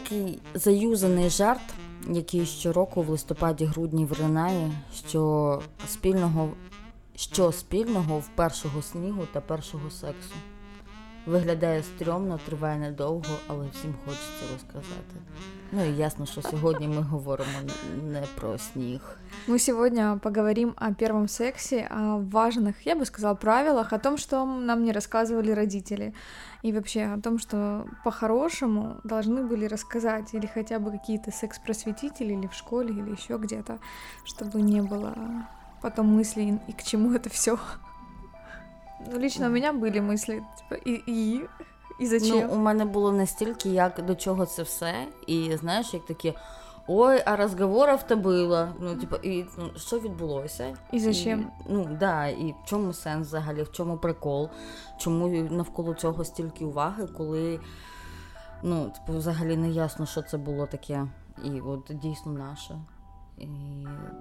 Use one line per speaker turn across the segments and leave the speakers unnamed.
такий заюзаний жарт, який щороку в листопаді-грудні виринає, що спільного що спільного в першого снігу та першого сексу. Виглядає стрьомно, триває недовго, але всім хочеться розказати. Ну и ясно, что сегодня мы говорим не про снег.
Мы сегодня поговорим о первом сексе, о важных, я бы сказала, правилах, о том, что нам не рассказывали родители, и вообще о том, что по-хорошему должны были рассказать или хотя бы какие-то секс-просветители или в школе, или еще где-то, чтобы не было потом мыслей и к чему это все. Ну, лично у меня были мысли, типа, и, и і зачем?
Ну, у мене було настільки, як до чого це все, і знаєш, як такі. Ой, а розговорів-то було. Ну, типу, і ну, що відбулося?
І зачем? І,
ну, да, і в чому сенс взагалі, в чому прикол, чому навколо цього стільки уваги, коли ну, типу, взагалі не ясно, що це було таке. І от дійсно наше. І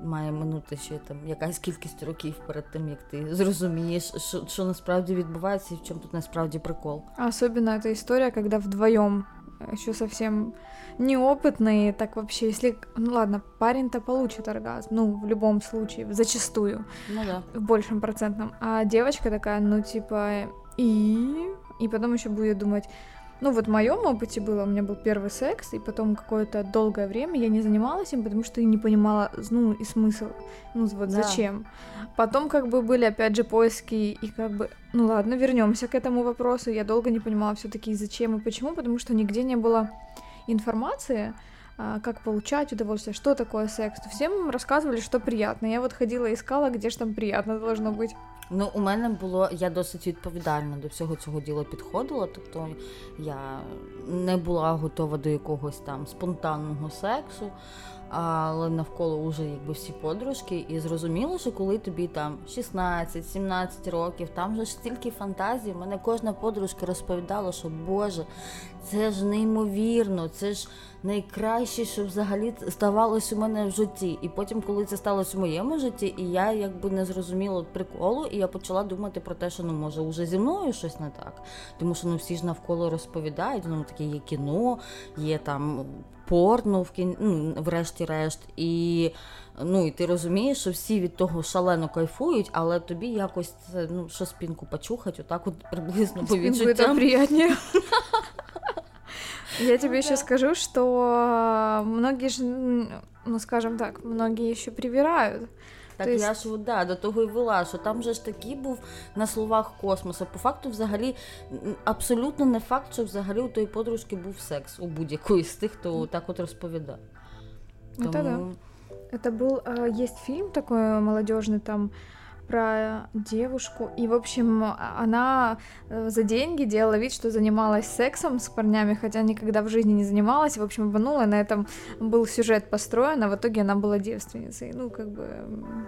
має минути ще там якась кількість років перед тим, як ти зрозумієш, що, що насправді відбувається і в чому тут насправді прикол.
Особенно эта история, когда вдвоем еще совсем неопытные, так вообще, если, ну ладно, парень-то получит оргазм, ну, в любом случае, зачастую,
ну да,
в большем процентном, а девочка такая, ну, типа, и, и потом еще будет думать, ну вот в моем опыте было, у меня был первый секс, и потом какое-то долгое время я не занималась им, потому что не понимала, ну и смысл, ну вот да. зачем. Потом как бы были опять же поиски, и как бы, ну ладно, вернемся к этому вопросу. Я долго не понимала все-таки зачем и почему, потому что нигде не было информации, а, как получать удовольствие, что такое секс. Всем рассказывали, что приятно. Я вот ходила искала, где же там приятно должно быть.
Ну, у мене було, я досить відповідально до всього цього діла підходила, тобто я не була готова до якогось там спонтанного сексу Але навколо вже якби всі подружки, і зрозуміло, що коли тобі там 16-17 років, там вже стільки фантазій, мене кожна подружка розповідала, що Боже, це ж неймовірно, це ж найкраще, що взагалі ставалось у мене в житті. І потім, коли це сталося в моєму житті, і я якби не зрозуміла приколу, і я почала думати про те, що ну може вже зі мною щось не так. Тому що ну всі ж навколо розповідають, ну таке є кіно, є там порно в кін... ну, врешті-решт, і ну, і ти розумієш, що всі від того шалено кайфують, але тобі якось це ну, що спинку почухать, отак от приблизно по відчуттям.
приятнее. Я тебе еще скажу, что многие же, ну скажем так, многие еще привирают.
Так То я ж да, до того й вела, що там же ж такий був на словах космосу. По факту, взагалі, абсолютно не факт, що взагалі у тої подружки був секс у будь-якої з тих, хто так от розповідав.
Тому... Это да. Это был, есть фильм такой молодежный, там про девушку, и, в общем, она э, за деньги делала вид, что занималась сексом с парнями, хотя никогда в жизни не занималась, в общем, обманула, на этом был сюжет построен, а в итоге она была девственницей, ну, как бы...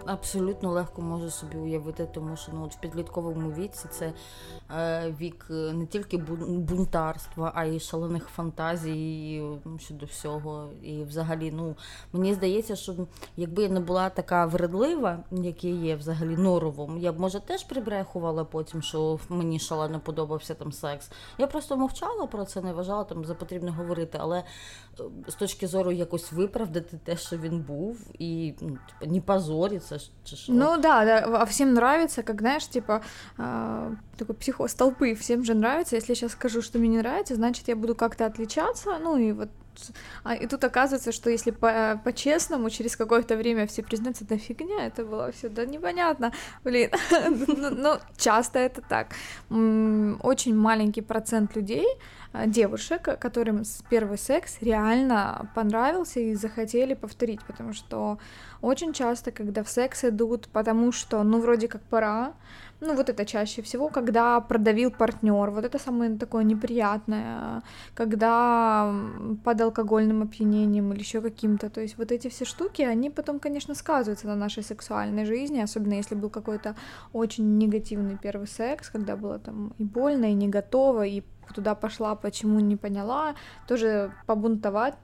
Абсолютно легко можу собі уявити, тому що ну, от в підлітковому віці це е, вік не тільки бунтарства, а й шалених фантазій щодо всього. І взагалі, ну, мені здається, що якби я не була така вредлива, як я є взагалі, ну, норовом. Я б може теж прибрехувала потім, що мені шалено подобався там секс. Я просто мовчала про це, не вважала там за потрібне говорити, але е, з точки зору якось виправдати те, що він був, і ну, типа, не позориться. Чи що.
Ну да, да, а всім нравится, как знаешь, типа такой психоз толпы, всем же нравится. Если я сейчас скажу, что мне не нравится, значит я буду как-то отличаться, ну и вот а, и тут оказывается, что если по- по-честному, через какое-то время все признаются, да фигня, это было все, да непонятно, блин. Ну, ну, часто это так. Очень маленький процент людей, а, девушек, которым первый секс реально понравился и захотели повторить, потому что очень часто, когда в секс идут, потому что, ну, вроде как пора, ну, вот это чаще всего, когда продавил партнер, вот это самое такое неприятное, когда под алкогольным опьянением или еще каким-то, то есть вот эти все штуки, они потом, конечно, сказываются на нашей сексуальной жизни, особенно если был какой-то очень негативный первый секс, когда было там и больно, и не готово, и туда пошла, почему не поняла, тоже побунтовать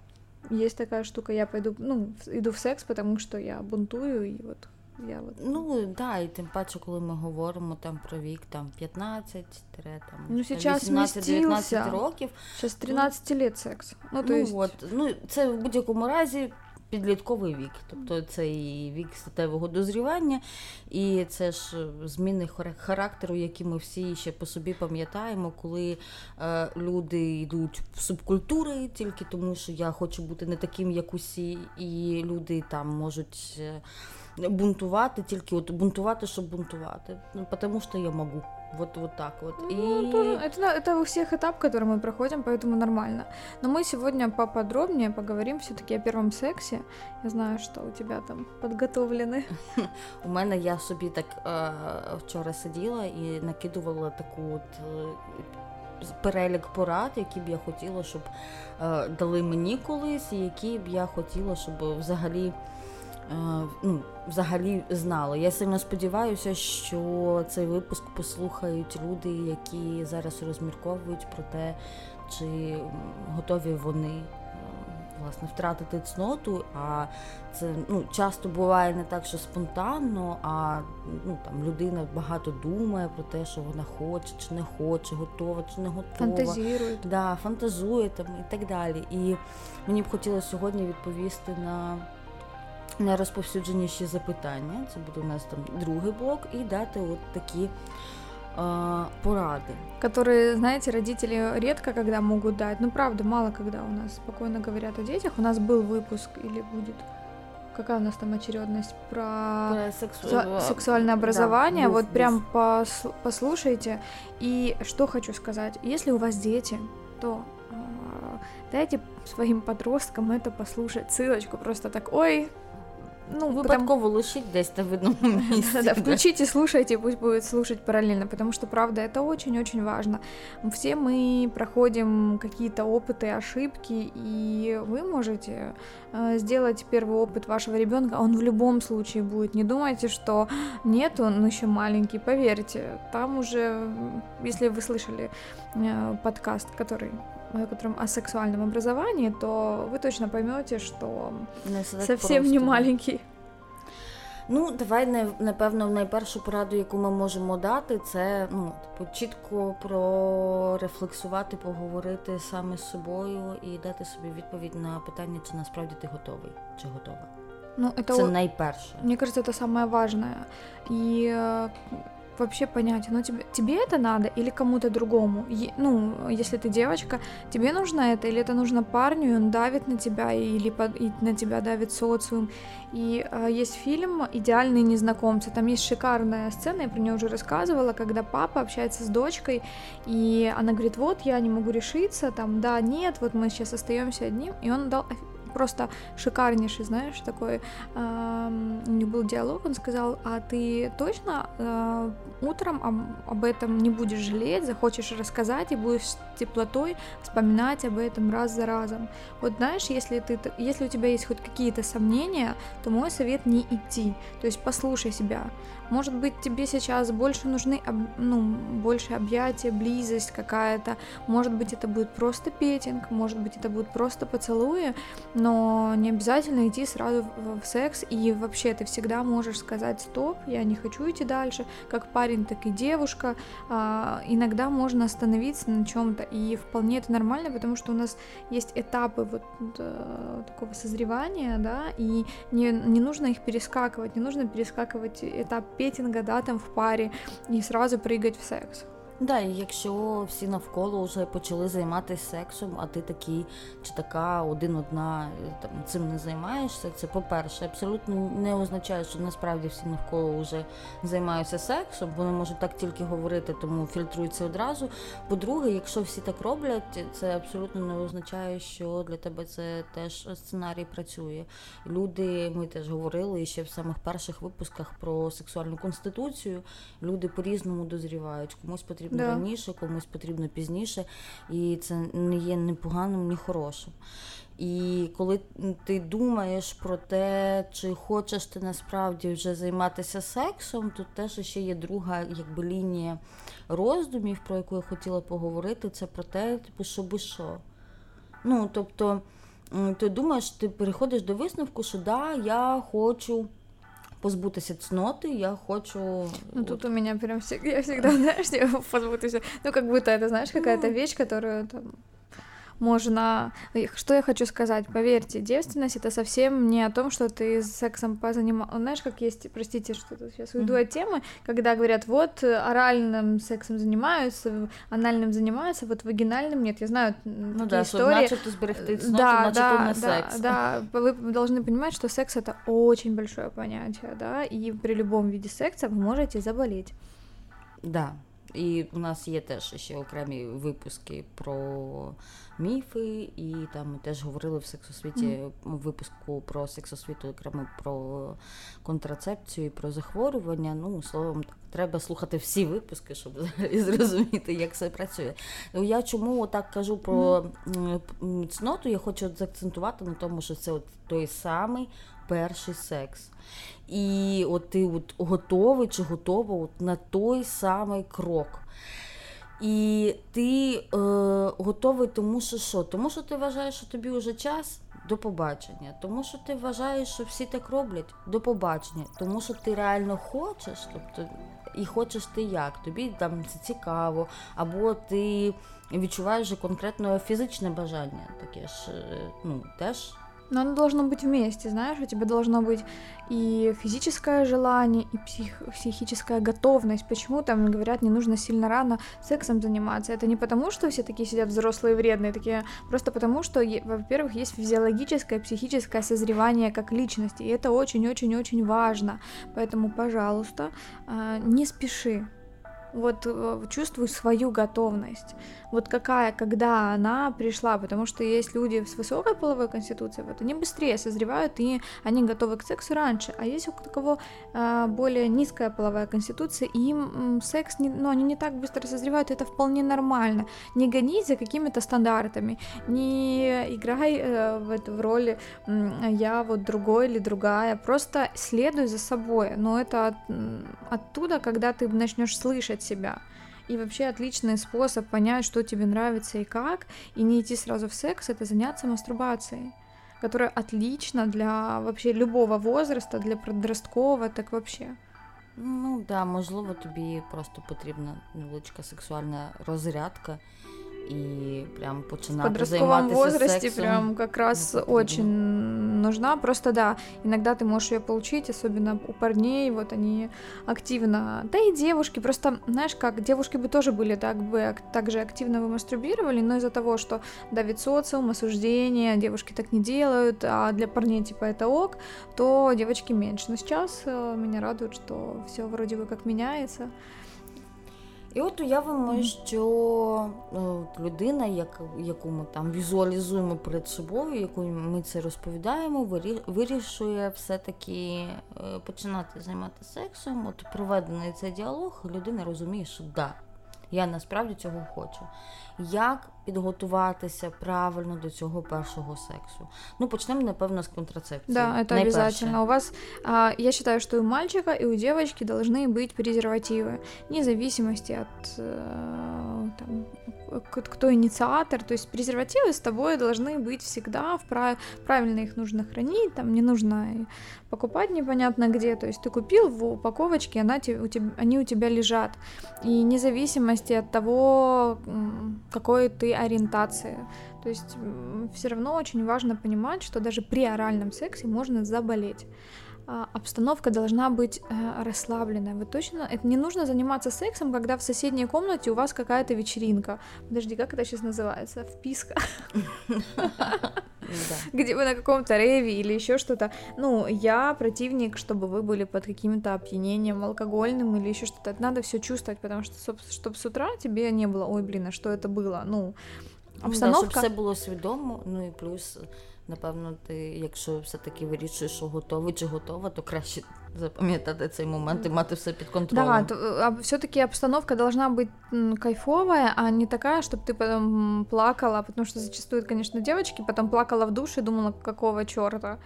есть такая штука, я пойду, ну, иду в секс, потому что я бунтую, и вот Я от...
Ну да, і тим паче, коли ми говоримо там про вік там 15 там
ну, 18-19
років.
Зараз 13 ну, лет секс.
Ну, то ну, есть... от, ну, це в будь-якому разі підлітковий вік, тобто це і вік статевого дозрівання, і це ж зміни характеру, які ми всі ще по собі пам'ятаємо, коли е, люди йдуть в субкультури тільки тому, що я хочу бути не таким, як усі, і люди там можуть. Е, бунтувати, тільки от бунтувати, щоб бунтувати. Ну, потому что я могу. Вот, вот так вот.
Ну, и... тоже, это, это у всех этап, который мы проходим, поэтому нормально. Но мы сегодня поподробнее поговорим все-таки о первом сексе. Я знаю, что у тебя там подготовлены.
У мене я собі так е, вчора сиділа і накидувала таку от. Е, перелік порад, які б я хотіла, щоб е, дали мені колись, і які б я хотіла, щоб взагалі Е, ну, взагалі знали. Я сильно сподіваюся, що цей випуск послухають люди, які зараз розмірковують про те, чи готові вони е, власне втратити цноту. А це ну, часто буває не так, що спонтанно, а ну, там людина багато думає про те, що вона хоче, чи не хоче, готова, чи не готова.
Фантазірує.
Да, фантазує там і так далі. І мені б хотілося сьогодні відповісти на найрозповсюдженіші запитання. Це буде у нас там другий блок, і дати от такі э, порады.
Которые, знаете, родители редко когда могут дать. Ну, правда, мало когда у нас спокойно говорят о детях. У нас был выпуск или будет какая у нас там очередность про,
про сексу...
сексуальное образование. Да, вот буф, прям пос послушайте. И что хочу сказать, если у вас дети, то э, дайте своим подросткам это послушать. Ссылочку просто так, ой,
ну, випадково потому... лишить десь на видному месте.
Да, включите, слушайте, пусть будет слушать параллельно, потому что, правда, это очень-очень важно. Все мы проходим какие-то опыты, ошибки, и вы можете э, сделать первый опыт вашего ребенка, он в любом случае будет. Не думайте, что нет, он еще маленький, поверьте, там уже, если вы слышали э, подкаст, который котором о сексуальном образовании, то вы точно поймете, что не совсем просто. не маленький.
Ну, давай напевно найпершу пораду, яку ми можемо дати, це ну типу, чітко прорефлексувати, поговорити саме з собою і дати собі відповідь на питання, чи насправді ти готовий, чи готова.
Ну, это,
це найперше.
Мне кажется, это самое важное. И вообще понять, ну тебе, тебе это надо или кому-то другому. Е, ну, если ты девочка, тебе нужно это или это нужно парню, и он давит на тебя, или под, и на тебя давит социум. И э, есть фильм «Идеальные незнакомцы», там есть шикарная сцена, я про нее уже рассказывала, когда папа общается с дочкой, и она говорит, вот, я не могу решиться, там, да, нет, вот мы сейчас остаемся одним, и он дал просто шикарнейший, знаешь, такой, э, у них был диалог, он сказал, а ты точно э, утром об, об этом не будешь жалеть, захочешь рассказать и будешь с теплотой вспоминать об этом раз за разом. Вот знаешь, если, ты, если у тебя есть хоть какие-то сомнения, то мой совет не идти, то есть послушай себя. Может быть, тебе сейчас больше нужны, ну, больше объятия, близость какая-то, может быть, это будет просто петинг, может быть, это будет просто поцелуи, но не обязательно идти сразу в, секс, и вообще ты всегда можешь сказать «стоп, я не хочу идти дальше», как парень, так и девушка, а, иногда можно остановиться на чем-то, и вполне это нормально, потому что у нас есть этапы вот э, такого созревания, да, и не, не нужно их перескакивать, не нужно перескакивать этап петинга, да, там в паре, и сразу прыгать в секс.
Да, і якщо всі навколо вже почали займатися сексом, а ти такий чи така один-одна там цим не займаєшся, це по-перше, абсолютно не означає, що насправді всі навколо вже займаються сексом, вони можуть так тільки говорити, тому фільтруються одразу. По-друге, якщо всі так роблять, це абсолютно не означає, що для тебе це теж сценарій працює. Люди, ми теж говорили ще в самих перших випусках про сексуальну конституцію. Люди по-різному дозрівають, комусь потрібно потрібно да. раніше, комусь потрібно пізніше, і це не є ні поганим, ні хорошим. І коли ти думаєш про те, чи хочеш ти насправді вже займатися сексом, то теж ще є друга якби лінія роздумів, про яку я хотіла поговорити, це про те, типу, що би що. Ну, тобто, ти думаєш, ти переходиш до висновку, що да, я хочу позбутися цноти, я хочу...
Ну, тут у меня прям всегда, я всегда, знаешь, типа, позбутися, ну, как будто это, знаешь, какая-то ну. вещь, которую там можно... Что я хочу сказать? Поверьте, девственность — это совсем не о том, что ты сексом позанимался. Знаешь, как есть, простите, что-то сейчас уйду mm-hmm. от темы, когда говорят, вот, оральным сексом занимаются, анальным занимаются, вот вагинальным нет. Я знаю ну, да, истории. Что
зберегти да, да,
да, да, вы должны понимать, что секс — это очень большое понятие, да, и при любом виде секса вы можете заболеть.
Да, і у нас є теж ще окремі випуски про міфи, і там ми теж говорили в сексосвіті mm. випуску про сексосвіту, окремо про контрацепцію, і про захворювання. Ну, словом, так, треба слухати всі випуски, щоб зрозуміти, як це працює. Я чому так кажу про mm. цноту? Я хочу заакцентувати на тому, що це от той самий перший секс. І от ти от готовий чи готова от на той самий крок. І ти е, готовий, тому що що? Тому що ти вважаєш, що тобі вже час до побачення. Тому що ти вважаєш, що всі так роблять до побачення. Тому що ти реально хочеш, тобто і хочеш ти як? Тобі там це цікаво, або ти відчуваєш вже конкретно фізичне бажання, таке ж е, ну, теж
Но оно должно быть вместе, знаешь, у тебя должно быть и физическое желание, и псих, психическая готовность. Почему там говорят, не нужно сильно рано сексом заниматься? Это не потому, что все такие сидят взрослые вредные, такие, просто потому, что, во-первых, есть физиологическое, психическое созревание как личности, и это очень-очень-очень важно. Поэтому, пожалуйста, а, не спеши, вот э, чувствую свою готовность. Вот какая, когда она пришла, потому что есть люди с высокой половой конституцией, вот они быстрее созревают и они готовы к сексу раньше, а есть у кого э, более низкая половая конституция, и им секс, не, ну, они не так быстро созревают, это вполне нормально. Не гонись за какими-то стандартами, не играй э, в эту в роли э, я вот другой или другая, просто следуй за собой, но это от, оттуда, когда ты начнешь слышать себя. И вообще отличный способ понять, что тебе нравится и как, и не идти сразу в секс, это заняться мастурбацией которая отлично для вообще любого возраста, для подросткового, так вообще.
Ну да, можливо, тобі просто потрібна невеличка сексуальна розрядка. И прям починати
подростковом возрасте сексом. прям как раз ну, очень нужна. Просто да, иногда ты можешь ее получить, особенно у парней, вот они активно, да и девушки, просто знаешь как, девушки бы тоже были так бы так же активно вы мастурбировали, но из-за того, что давит социум, осуждение, девушки так не делают, а для парней типа это ок, то девочки меньше. Но сейчас э, меня радует, что все вроде бы как меняется.
І от уявимо, що от людина, яку ми там візуалізуємо перед собою, яку ми це розповідаємо, вирішує все-таки е, починати займатися сексом. От проведений цей діалог, людина розуміє, що да, я насправді цього хочу. Як підготуватися правильно до цього першого сексу. Ну, почнемо, напевно, с контрацепции.
Да, это обязательно. У вас, а, я считаю, что и у мальчика, и у девочки должны быть презервативы, вне зависимости от э, там, кто инициатор. То есть презервативы с тобой должны быть всегда, в прав... правильно их нужно хранить, там не нужно покупать непонятно где. То есть ты купил в упаковочке, она, у тебя, они у тебя лежат. И вне зависимости от того, какой ты ориентации. То есть все равно очень важно понимать, что даже при оральном сексе можно заболеть. А, обстановка должна быть э, расслабленная. Вы точно... Это не нужно заниматься сексом, когда в соседней комнате у вас какая-то вечеринка. Подожди, как это сейчас называется? Вписка. Где вы на каком-то рейве или еще что-то. Ну, я противник, чтобы вы были под каким-то опьянением алкогольным или еще что-то. Это надо все чувствовать, потому что, чтобы с утра тебе не было, ой, блин, а что это было? Ну,
обстановка... Ну, да, щоб все було свідомо, ну і плюс Напевно, ти, якщо все-таки вирішуєш, що готовий чи готова, то краще запам'ятати цей момент и мати все под контролем.
Да, то, все-таки обстановка должна быть кайфовая, а не такая, чтобы ты потом плакала, потому что зачастую, конечно, девочки потом плакала в душе и думала, какого черта,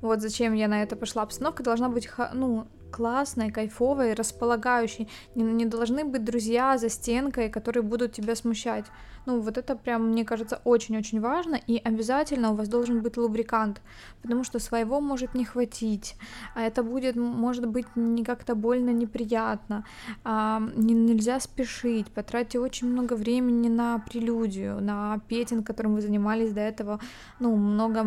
вот зачем я на это пошла. Обстановка должна быть, ну, классной, кайфовой, располагающей. Не, не должны быть друзья за стенкой, которые будут тебя смущать. Ну, вот это прям, мне кажется, очень-очень важно. И обязательно у вас должен быть лубрикант, потому что своего может не хватить. А это будет может быть не как-то больно, неприятно, а, не, нельзя спешить, потратьте очень много времени на прелюдию, на петинг, которым вы занимались до этого, ну, много,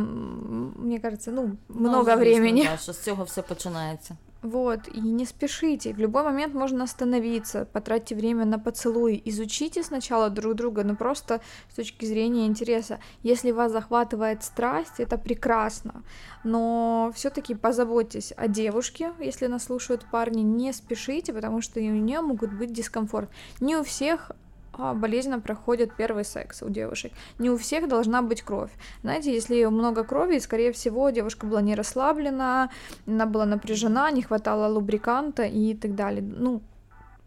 мне кажется, ну, много ну, времени.
Да, з цього все починається.
Вот, и не спешите, в любой момент можно остановиться, потратьте время на поцелуй, изучите сначала друг друга, ну просто с точки зрения интереса. Если вас захватывает страсть, это прекрасно, но все-таки позаботьтесь о девушке, если нас слушают парни, не спешите, потому что у нее могут быть дискомфорт. Не у всех болезненно проходит первый секс у девушек. Не у всех должна быть кровь. Знаете, если много крови, скорее всего, девушка была не расслаблена, она была напряжена, не хватало лубриканта и так далее. Ну,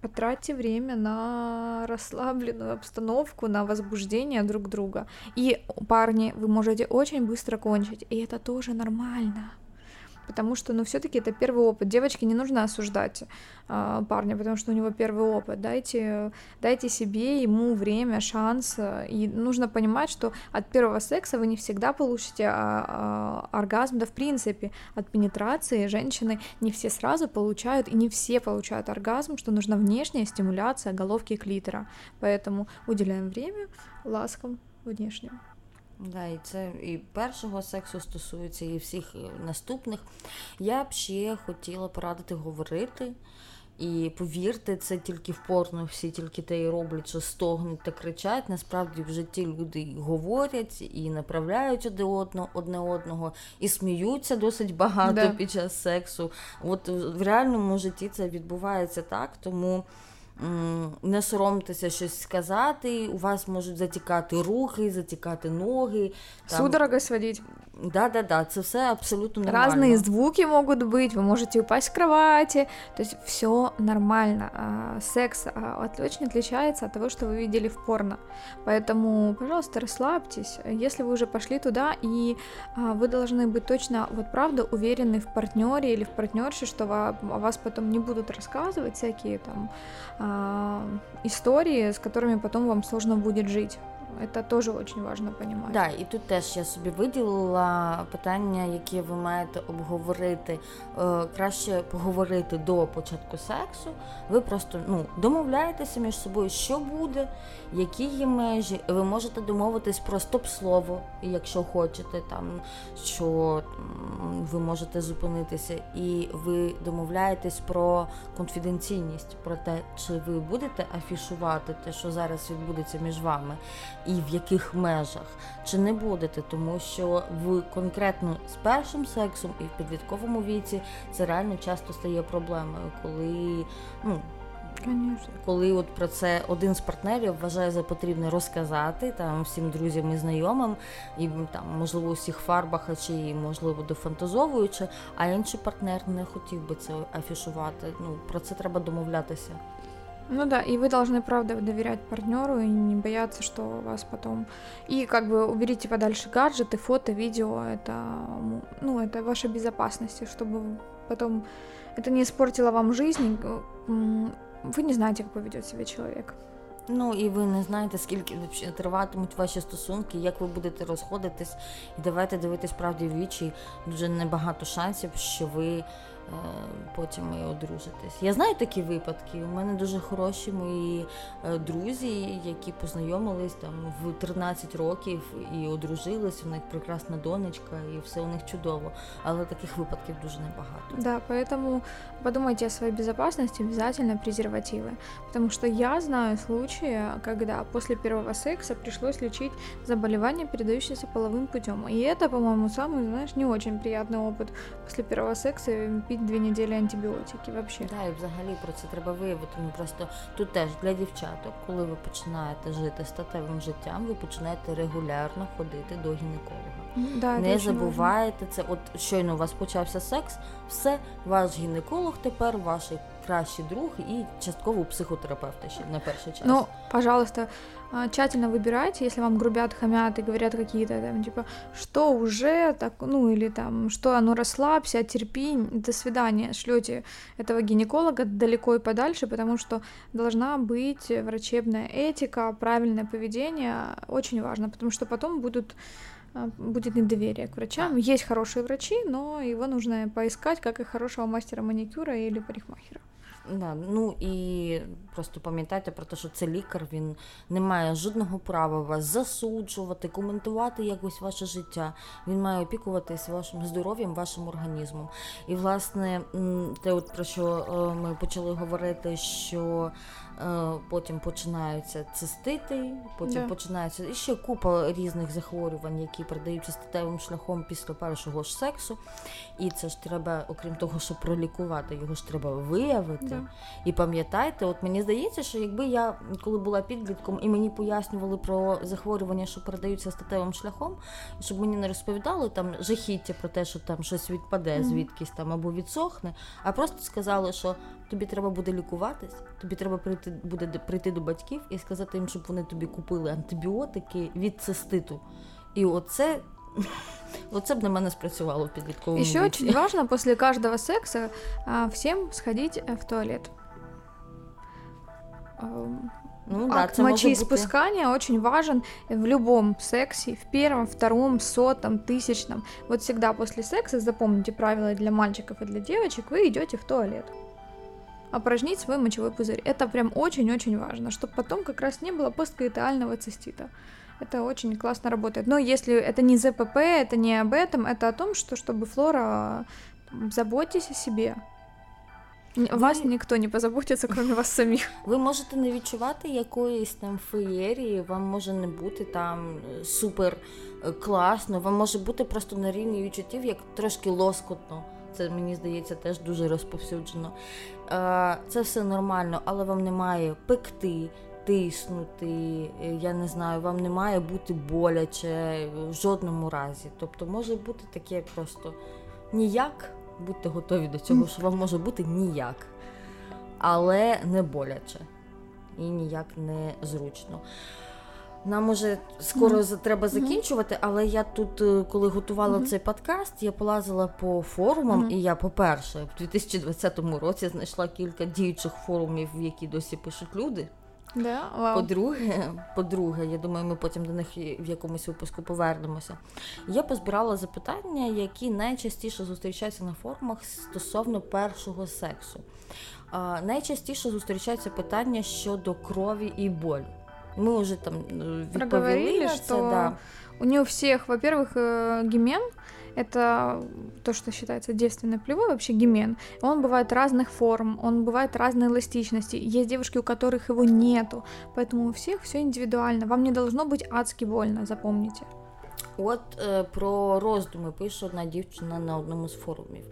потратьте время на расслабленную обстановку, на возбуждение друг друга. И, парни, вы можете очень быстро кончить, и это тоже нормально потому что, ну, все-таки это первый опыт. Девочке не нужно осуждать э, парня, потому что у него первый опыт. Дайте, дайте себе, ему время, шанс, и нужно понимать, что от первого секса вы не всегда получите а, а, оргазм, да, в принципе, от пенетрации женщины не все сразу получают, и не все получают оргазм, что нужна внешняя стимуляция головки клитора, поэтому уделяем время ласкам внешним.
Да, і це і першого сексу стосується, і всіх наступних. Я б ще хотіла порадити говорити. І повірте, це тільки в порно всі тільки те і роблять, що стогнуть та кричать. Насправді в житті люди говорять і направляють одне одного, одне одного, і сміються досить багато да. під час сексу. От в реальному житті це відбувається так, тому не соромтеся щось сказати, у вас можуть затікати руки, затікати ноги.
Там... Судорога сводить.
Да, да, да, це все абсолютно нормально.
Разные звуки могут быть, вы можете упасть с кровати, то есть все нормально. А, секс а, очень отличается от того, что вы видели в порно. Поэтому, пожалуйста, расслабьтесь. Если вы уже пошли туда, и а, вы должны быть точно, вот правда, уверены в партнере или в партнерше, что о вас потом не будут рассказывать всякие там истории, с которыми потом вам сложно будет жить. Це теж дуже важливо розуміти.
Да, і тут теж я собі виділила питання, які ви маєте обговорити. Е, краще поговорити до початку сексу. Ви просто ну, домовляєтеся між собою, що буде, які є межі. Ви можете домовитись про стоп-слово, якщо хочете, там що ви можете зупинитися, і ви домовляєтесь про конфіденційність, про те, чи ви будете афішувати те, що зараз відбудеться між вами і в яких межах, чи не будете, тому що в конкретно з першим сексом і в підлітковому віці це реально часто стає проблемою, коли ну.
Конечно.
Коли от про це один з партнерів вважає за потрібне розказати там всім друзям і знайомим, і там можливо у всіх фарбах, а чи можливо дофантазовуючи, а інший партнер не хотів би це афішувати. Ну про це треба домовлятися.
Ну да, и вы должны, правда, доверять партнеру и не бояться, что вас потом... И как бы уберите подальше гаджеты, фото, видео, это, ну, это ваша безопасность, чтобы потом это не испортило вам жизнь, вы не знаете, как поведет себя человек.
Ну і ви не знаєте, скільки триватимуть ваші стосунки, як ви будете розходитись, і давайте дивитись правді в вічі. Дуже небагато шансів, що ви Е, потім і одружитись. Я знаю такі випадки. У мене дуже хороші мої е, друзі, які познайомились там в 13 років і одружились. У них прекрасна донечка, і все у них чудово. Але таких випадків дуже небагато.
Да, поэтому подумайте о своей безопасности, обязательно презервативы. Потому что я знаю случаи, когда после первого секса пришлось лечить заболевание, передающееся половым путем. И это, по-моему, самый, знаешь, не очень приятный опыт после первого секса пить дві неділі антибіотики вообще.
Да, і взагалі про це треба виявити. Ну просто тут теж для дівчаток, коли ви починаєте жити статевим життям, ви починаєте регулярно ходити до гінеколога.
Да,
Не забувайте це. От щойно у вас почався секс, все, ваш гінеколог тепер ваш кращий друг і частково психотерапевт ще на перший час.
Ну, пожалуйста, тщательно выбирайте, если вам грубят, хамят и говорят какие-то там, типа, что уже, так, ну, или там, что, ну, расслабься, терпи, до свидания, шлете этого гинеколога далеко и подальше, потому что должна быть врачебная этика, правильное поведение, очень важно, потому что потом будут а, будет недоверие к врачам. Есть хорошие врачи, но его нужно поискать, как и хорошего мастера маникюра или парикмахера.
Да, ну і просто пам'ятайте про те, що це лікар, він не має жодного права вас засуджувати, коментувати якось ваше життя. Він має опікуватись вашим здоров'ям, вашим організмом. І, власне, те, от про що е, ми почали говорити, що потім починаються цистити, потім yeah. починається і ще купа різних захворювань, які передаються статевим шляхом після першого ж сексу. І це ж треба, окрім того, щоб пролікувати, його ж треба виявити. Yeah. І пам'ятайте, от мені здається, що якби я коли була підлітком і мені пояснювали про захворювання, що передаються статевим шляхом, щоб мені не розповідали там жахіття про те, що там щось відпаде, mm. звідкись там або відсохне, а просто сказали, що тобі треба буде лікуватись, тобі треба прийти буде прийти до батьків і сказати їм, щоб вони тобі купили антибіотики від циститу. І оце. Оце б на мене спрацювало в підлітковому
Еще віці. очень важно после каждого секса а, всем сходить в туалет. Ну, да, Акт мочеиспускания быть... очень важен в любом сексе, в первом, втором, сотом, тысячном. Вот всегда после секса, запомните правила для мальчиков и для девочек, вы идете в туалет опорожнить свой мочевой пузырь. Это прям очень-очень важно, чтобы потом как раз не было посткоитального цистита. Это очень классно работает. Но если это не ЗПП, это не об этом, это о том, что чтобы флора заботьтесь о себе. Ви... Вас ніхто не позаботиться, крім вас самих.
Ви можете не відчувати якоїсь там феєрії, вам може не бути там супер класно, вам може бути просто на рівні відчуттів, як трошки лоскотно. Це мені здається теж дуже розповсюджено. Е, це все нормально, але вам не має пекти, тиснути. Е, я не знаю, вам не має бути боляче в жодному разі. Тобто може бути таке просто ніяк. Будьте готові до цього, що вам може бути ніяк, але не боляче і ніяк не зручно. Нам уже скоро mm-hmm. треба закінчувати, але я тут, е, коли готувала mm-hmm. цей подкаст, я полазила по форумам, mm-hmm. і я, по-перше, в 2020 році знайшла кілька діючих форумів, в які досі пишуть люди.
Да? Wow.
По-друге, по-друге, я думаю, ми потім до них в якомусь випуску повернемося. Я позбирала запитання, які найчастіше зустрічаються на форумах стосовно першого сексу. А, Найчастіше зустрічаються питання щодо крові і болю. Мы уже там
э, проговорили, что да. у нее всех, во-первых, э, гимен это то, что считается девственной плевой, вообще гимен. Он бывает разных форм, он бывает разной эластичности. Есть девушки, у которых его нету, поэтому у всех все индивидуально. Вам не должно быть адски больно, запомните.
От е, про роздуми пише одна дівчина на одном из форумів.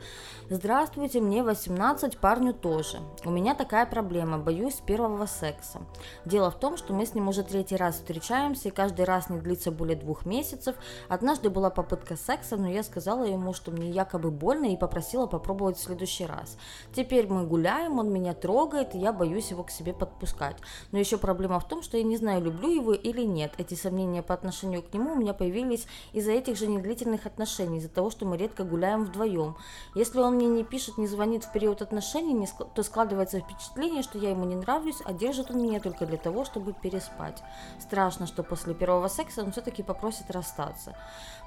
Здравствуйте, мне 18, парню тоже. У меня такая проблема, боюсь первого секса. Дело в том, что мы с ним уже третий раз встречаемся, и каждый раз не длится более двух месяцев. Однажды была попытка секса, но я сказала ему, что мне якобы больно, и попросила попробовать в следующий раз. Теперь мы гуляем, он меня трогает, и я боюсь его к себе подпускать. Но еще проблема в том, что я не знаю, люблю его или нет. Эти сомнения по отношению к нему у меня появились из-за этих же недлительных отношений, из-за того, что мы редко гуляем вдвоем. Если он мне не пишет, не звонит в период отношений, то складывается впечатление, что я ему не нравлюсь, а держит он меня только для того, чтобы переспать. Страшно, что после первого секса он все-таки попросит расстаться.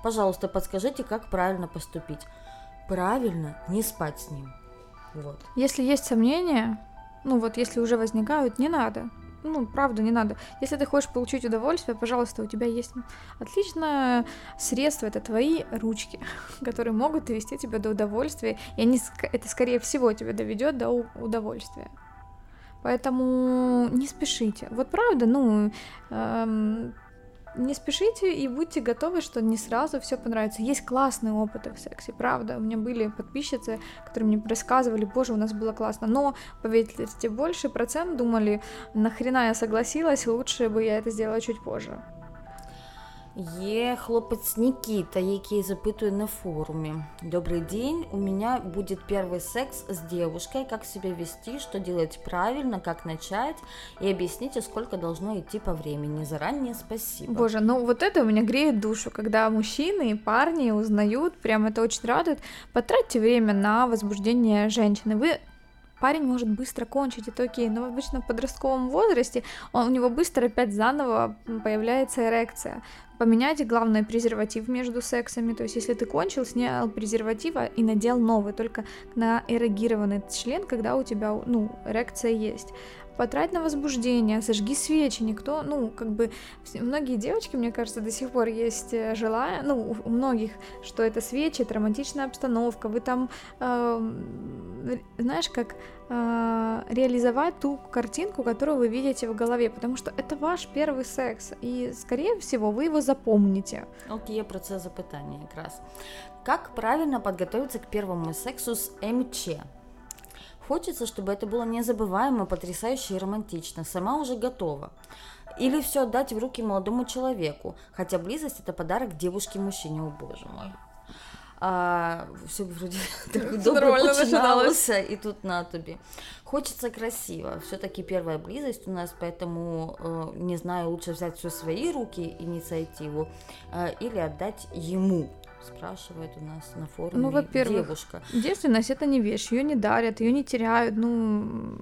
Пожалуйста, подскажите, как правильно поступить. Правильно не спать с ним. Вот.
Если есть сомнения, ну вот если уже возникают, не надо ну, правда, не надо. Если ты хочешь получить удовольствие, пожалуйста, у тебя есть отличное средство, это твои ручки, которые могут довести тебя до удовольствия, и они, это, скорее всего, тебя доведет до удовольствия. Поэтому не спешите. Вот правда, ну, эм, не спешите и будьте готовы, что не сразу все понравится. Есть классные опыты в сексе, правда. У меня были подписчицы, которые мне рассказывали, боже, у нас было классно. Но, поверьте, больше процент думали, нахрена я согласилась, лучше бы я это сделала чуть позже.
Є хлопець Никита, який запитує на форуме. Добрый день, у меня будет первый секс с девушкой, как себя вести, что делать правильно, как начать, и объясните, сколько должно идти по времени. Заранее спасибо.
Боже, ну вот это у меня греет душу, когда мужчины и парни узнают, прям это очень радует. Потратьте время на возбуждение женщины. Вы парень может быстро кончить, это окей, но обычно в подростковом возрасте он, у него быстро опять заново появляется эрекция. Поменяйте, главное, презерватив между сексами, то есть если ты кончил, снял презерватива и надел новый, только на эрегированный член, когда у тебя, ну, эрекция есть потрать на возбуждение, зажги свечи, никто, ну, как бы, многие девочки, мне кажется, до сих пор есть э, желание, ну, у многих, что это свечи, это романтичная обстановка, вы там, э, знаешь, как э, реализовать ту картинку, которую вы видите в голове, потому что это ваш первый секс, и, скорее всего, вы его запомните.
От є про це запитання якраз. Как правильно подготовиться к первому сексу с МЧ? Хочется, чтобы это было незабываемо, потрясающе и романтично. Сама уже готова. Или все отдать в руки молодому человеку, хотя близость это подарок девушке-мужчине, о боже мой. А, все вроде так добре починалося, и тут на тобі. Хочется красиво. Все-таки первая близость у нас, поэтому, э, не знаю, лучше взять все в свои руки, инициативу, э, или отдать ему спрашивает у нас на форуме
ну, во-первых,
девушка.
Девственность это не вещь, ее не дарят, ее не теряют, ну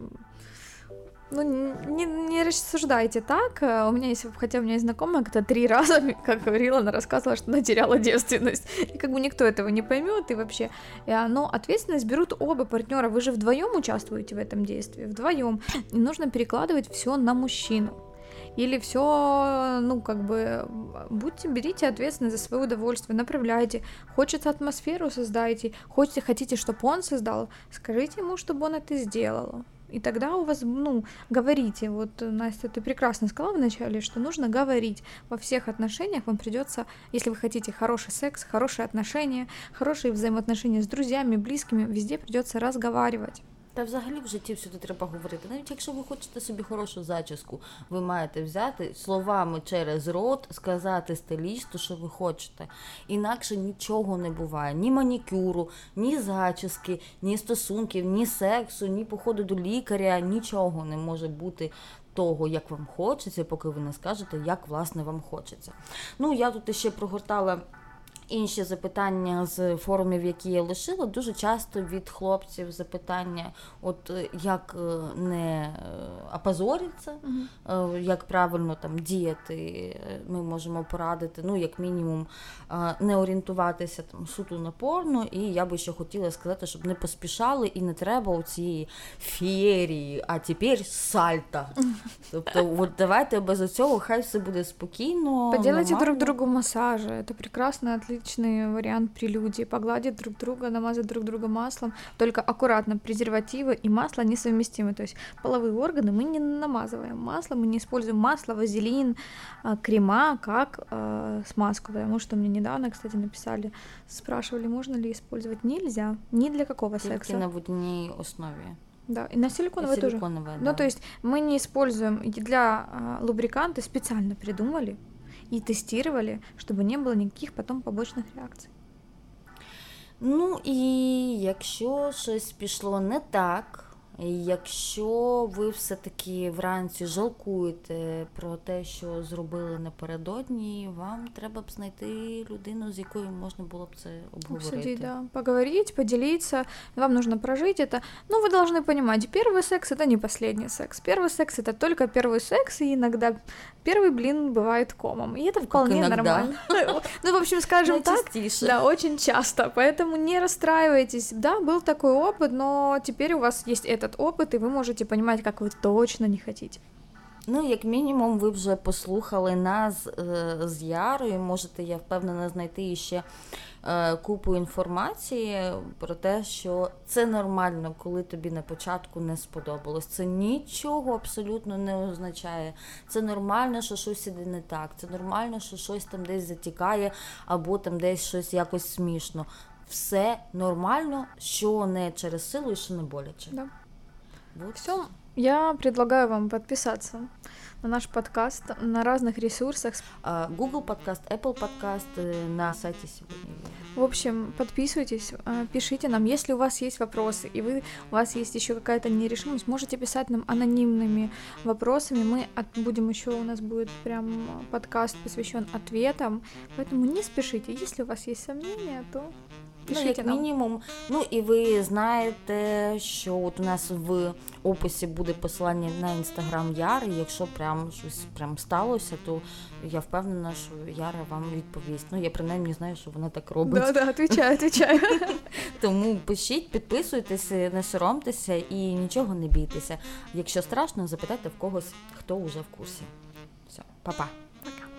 ну, не, не рассуждайте так. У меня есть, хотя у меня есть знакомая, кто три раза, как говорила, она рассказывала, что она теряла девственность. И как бы никто этого не поймет, и вообще. Но ответственность берут оба партнера. Вы же вдвоем участвуете в этом действии, вдвоем. Не нужно перекладывать все на мужчину или все, ну, как бы, будьте, берите ответственность за свое удовольствие, направляйте, хочется атмосферу создайте, хотите, хотите, чтобы он создал, скажите ему, чтобы он это сделал. И тогда у вас, ну, говорите, вот, Настя, ты прекрасно сказала вначале, что нужно говорить. Во всех отношениях вам придется, если вы хотите хороший секс, хорошие отношения, хорошие взаимоотношения с друзьями, близкими, везде придется разговаривать.
Та взагалі в житті всюди треба говорити. Навіть якщо ви хочете собі хорошу зачіску, ви маєте взяти словами через рот, сказати стилісту, що ви хочете. Інакше нічого не буває. Ні манікюру, ні зачіски, ні стосунків, ні сексу, ні походу до лікаря, нічого не може бути. Того, як вам хочеться, поки ви не скажете, як власне вам хочеться. Ну, я тут ще прогортала інші запитання з форумів, які я лишила, дуже часто від хлопців запитання, от е, як е, не е, опозоритися, угу. як правильно там діяти, ми можемо порадити, ну, як мінімум, не орієнтуватися там суто на порно. І я би ще хотіла сказати, щоб не поспішали і не треба у цієї фієрії, а тепер сальта. Тобто, от давайте без цього хай все буде спокійно.
Поделайте друг другу масажі, це прекрасно, отличный вариант прелюдии. Погладить друг друга, намазать друг друга маслом. Только аккуратно, презервативы и масло несовместимы. То есть половые органы мы не намазываем маслом, мы не используем масло, вазелин, а, крема как э, смазку. Потому что мне недавно, кстати, написали, спрашивали, можно ли использовать. Нельзя. Ни для какого
Только
секса.
на водяной основе.
Да, и на силиконовой, тоже.
Да.
Ну, то есть мы не используем для э, лубриканты специально придумали и тестировали, чтобы не было никаких потом побочных реакций.
Ну і якщо щось пішло не так, Якщо ви все-таки вранці жалкуєте про те, що зробили напередодні, вам треба б знайти людину, з якою можна було б це обговорити.
Обсудить, да. Поговорить, поделиться. Вам нужно прожить это. Ну, вы должны понимать, первый секс это не последний секс. Первый секс это только первый секс, и иногда первый блин бывает комом. И это вполне нормально. Ну, в общем, скажем так, да, очень часто. Поэтому не расстраивайтесь. Да, был такой опыт, но теперь у вас есть это этот опыт, и вы можете понимать, как вы точно не хотите.
Ну, як мінімум, ви вже послухали нас е, з Ярою. Можете, я впевнена, знайти ще е, купу інформації про те, що це нормально, коли тобі на початку не сподобалось. Це нічого абсолютно не означає. Це нормально, що щось іде не так. Це нормально, що щось там десь затікає, або там десь щось якось смішно. Все нормально, що не через силу і що не боляче.
Да. Вот. Все. Я предлагаю вам подписаться на наш подкаст на разных ресурсах.
А, Google подкаст, Apple подкаст, э, на сайте сегодня.
В общем, подписывайтесь, а, пишите нам, если у вас есть вопросы, и вы, у вас есть еще какая-то нерешимость, можете писать нам анонимными вопросами. Мы от, будем еще, у нас будет прям подкаст посвящен ответам, поэтому не спешите. Если у вас есть сомнения, то
ну, як мінімум. Ну і ви знаєте, що от у нас в описі буде посилання на інстаграм Яри. Якщо прям щось прям сталося, то я впевнена, що Яра вам відповість. Ну я принаймні знаю, що вона так робить.
Да, да, отвечаю, отвечаю.
Тому пишіть, підписуйтеся, не соромтеся і нічого не бійтеся. Якщо страшно, запитайте в когось, хто уже в курсі. Все, па-па.
Пока.